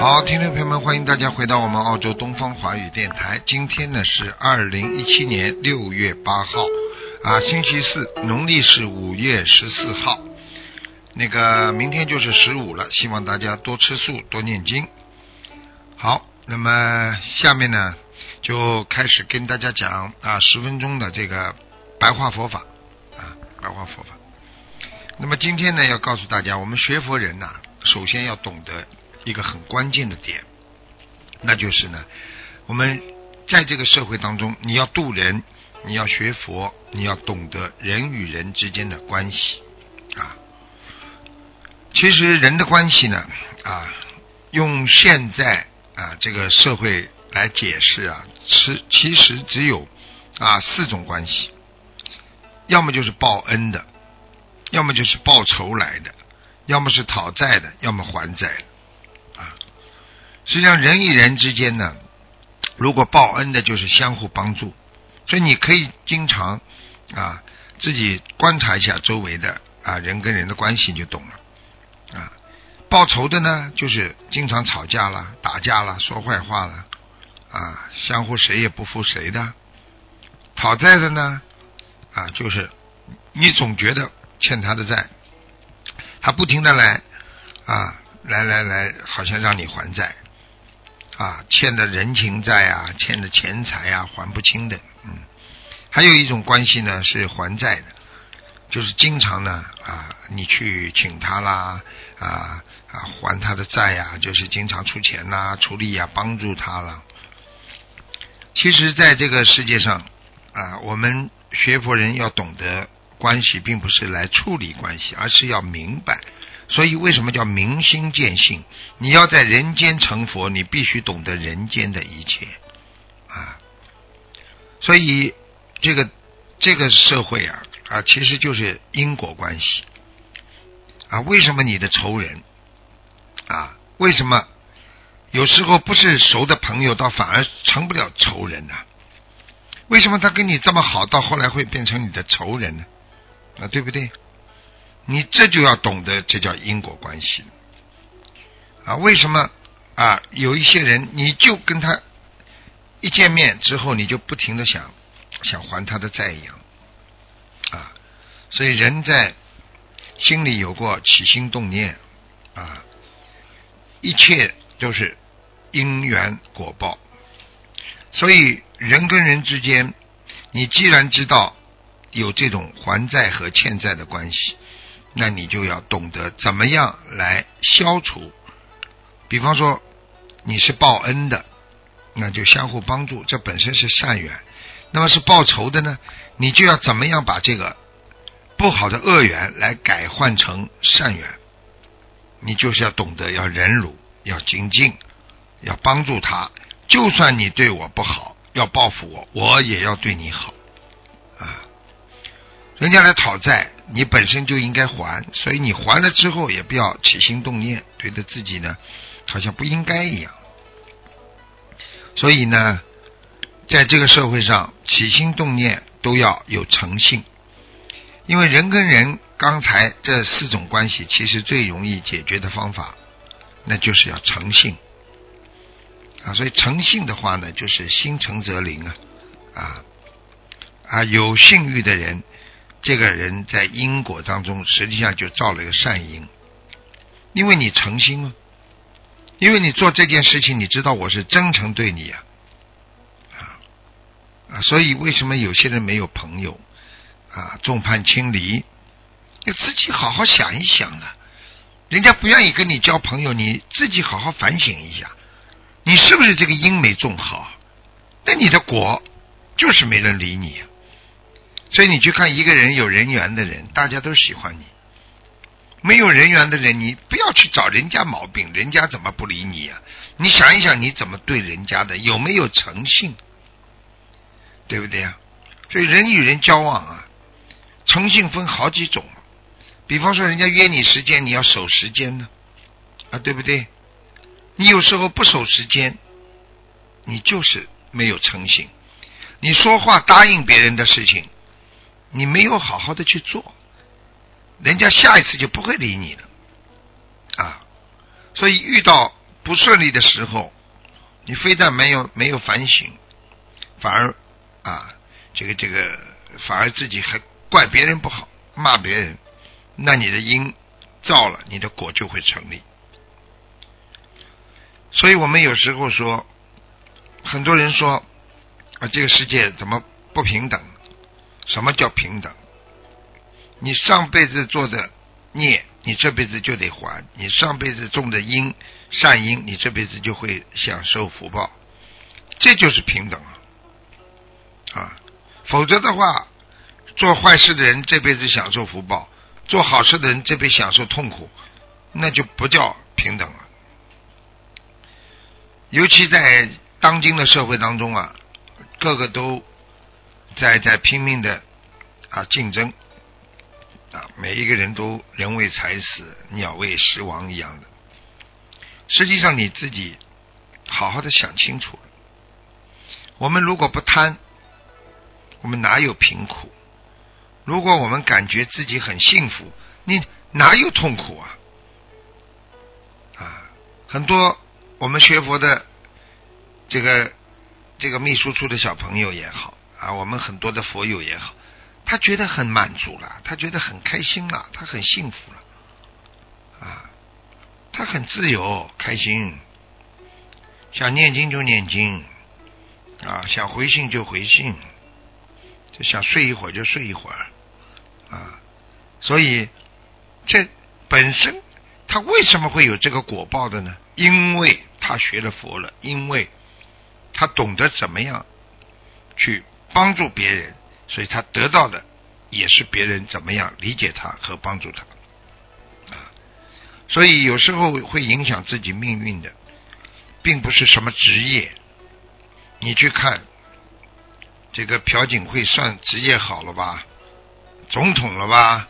好，听众朋友们，欢迎大家回到我们澳洲东方华语电台。今天呢是二零一七年六月八号，啊，星期四，农历是五月十四号。那个明天就是十五了，希望大家多吃素，多念经。好，那么下面呢就开始跟大家讲啊十分钟的这个白话佛法啊白话佛法。那么今天呢要告诉大家，我们学佛人呐，首先要懂得。一个很关键的点，那就是呢，我们在这个社会当中，你要渡人，你要学佛，你要懂得人与人之间的关系啊。其实人的关系呢，啊，用现在啊这个社会来解释啊，其其实只有啊四种关系，要么就是报恩的，要么就是报仇来的，要么是讨债的，要么还债。啊实际上，人与人之间呢，如果报恩的，就是相互帮助。所以你可以经常啊，自己观察一下周围的啊人跟人的关系，就懂了。啊，报仇的呢，就是经常吵架了、打架了、说坏话了，啊，相互谁也不服谁的。讨债的呢，啊，就是你总觉得欠他的债，他不停的来啊，来来来，好像让你还债。啊，欠的人情债啊，欠的钱财啊，还不清的，嗯，还有一种关系呢是还债的，就是经常呢啊，你去请他啦，啊啊还他的债呀，就是经常出钱呐、出力呀，帮助他了。其实，在这个世界上啊，我们学佛人要懂得关系，并不是来处理关系，而是要明白。所以，为什么叫明心见性？你要在人间成佛，你必须懂得人间的一切啊。所以，这个这个社会啊啊，其实就是因果关系啊。为什么你的仇人啊？为什么有时候不是熟的朋友，倒反而成不了仇人呢？为什么他跟你这么好，到后来会变成你的仇人呢？啊，对不对？你这就要懂得，这叫因果关系啊！为什么啊？有一些人，你就跟他一见面之后，你就不停的想想还他的债一样啊！所以人在心里有过起心动念啊，一切都是因缘果报。所以人跟人之间，你既然知道有这种还债和欠债的关系。那你就要懂得怎么样来消除。比方说，你是报恩的，那就相互帮助，这本身是善缘。那么是报仇的呢，你就要怎么样把这个不好的恶缘来改换成善缘？你就是要懂得要忍辱，要精进，要帮助他。就算你对我不好，要报复我，我也要对你好。人家来讨债。你本身就应该还，所以你还了之后也不要起心动念，觉得自己呢好像不应该一样。所以呢，在这个社会上，起心动念都要有诚信，因为人跟人刚才这四种关系，其实最容易解决的方法，那就是要诚信啊。所以诚信的话呢，就是心诚则灵啊啊啊，有信誉的人。这个人在因果当中，实际上就造了一个善因，因为你诚心啊，因为你做这件事情，你知道我是真诚对你啊，啊。啊，所以为什么有些人没有朋友？啊，众叛亲离？你自己好好想一想了，人家不愿意跟你交朋友，你自己好好反省一下，你是不是这个因没种好？那你的果就是没人理你。所以你去看一个人有人缘的人，大家都喜欢你没有人缘的人，你不要去找人家毛病，人家怎么不理你呀？你想一想，你怎么对人家的？有没有诚信？对不对呀？所以人与人交往啊，诚信分好几种。比方说，人家约你时间，你要守时间呢，啊，对不对？你有时候不守时间，你就是没有诚信。你说话答应别人的事情，你没有好好的去做，人家下一次就不会理你了，啊。所以遇到不顺利的时候，你非但没有没有反省，反而啊，这个这个，反而自己还怪别人不好，骂别人。那你的因造了，你的果就会成立。所以我们有时候说，很多人说啊，这个世界怎么不平等？什么叫平等？你上辈子做的孽，你这辈子就得还；你上辈子种的因善因，你这辈子就会享受福报。这就是平等啊！啊否则的话，做坏事的人这辈子享受福报。做好事的人这辈子享受痛苦，那就不叫平等了。尤其在当今的社会当中啊，个个都在在拼命的啊竞争啊，每一个人都人为财死，鸟为食亡一样的。实际上你自己好好的想清楚，我们如果不贪，我们哪有贫苦？如果我们感觉自己很幸福，你哪有痛苦啊？啊，很多我们学佛的这个这个秘书处的小朋友也好啊，我们很多的佛友也好，他觉得很满足了，他觉得很开心了，他很幸福了，啊，他很自由开心，想念经就念经，啊，想回信就回信，就想睡一会儿就睡一会儿。啊，所以这本身他为什么会有这个果报的呢？因为他学了佛了，因为他懂得怎么样去帮助别人，所以他得到的也是别人怎么样理解他和帮助他。啊，所以有时候会影响自己命运的，并不是什么职业。你去看这个朴槿惠，算职业好了吧？总统了吧？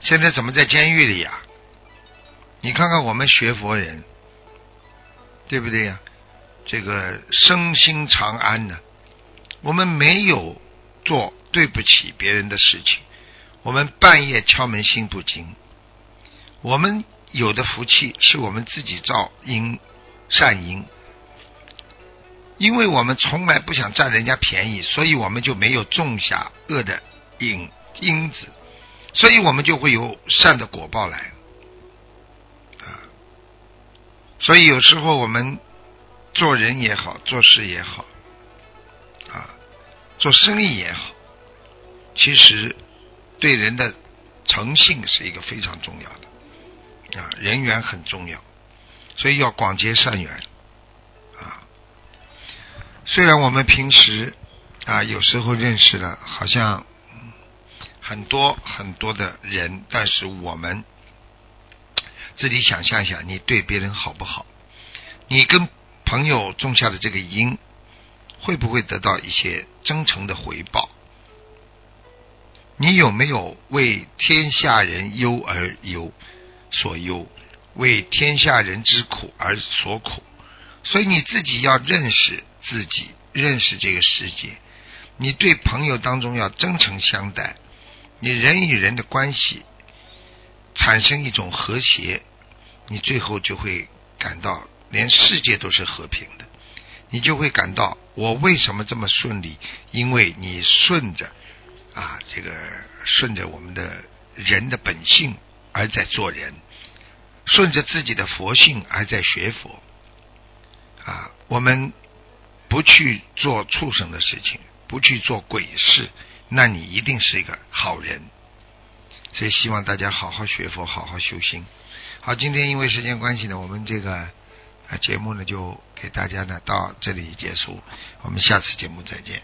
现在怎么在监狱里呀？你看看我们学佛人，对不对呀？这个身心长安呢？我们没有做对不起别人的事情，我们半夜敲门心不惊。我们有的福气是我们自己造因善因，因为我们从来不想占人家便宜，所以我们就没有种下恶的。因因子，所以我们就会有善的果报来啊。所以有时候我们做人也好，做事也好，做生意也好，其实对人的诚信是一个非常重要的啊，人缘很重要，所以要广结善缘啊。虽然我们平时啊有时候认识了，好像。很多很多的人，但是我们自己想象一下，你对别人好不好？你跟朋友种下的这个因，会不会得到一些真诚的回报？你有没有为天下人忧而忧所忧，为天下人之苦而所苦？所以你自己要认识自己，认识这个世界。你对朋友当中要真诚相待。你人与人的关系产生一种和谐，你最后就会感到连世界都是和平的，你就会感到我为什么这么顺利？因为你顺着啊，这个顺着我们的人的本性而在做人，顺着自己的佛性而在学佛啊，我们不去做畜生的事情，不去做鬼事。那你一定是一个好人，所以希望大家好好学佛，好好修心。好，今天因为时间关系呢，我们这个节目呢就给大家呢到这里结束，我们下次节目再见。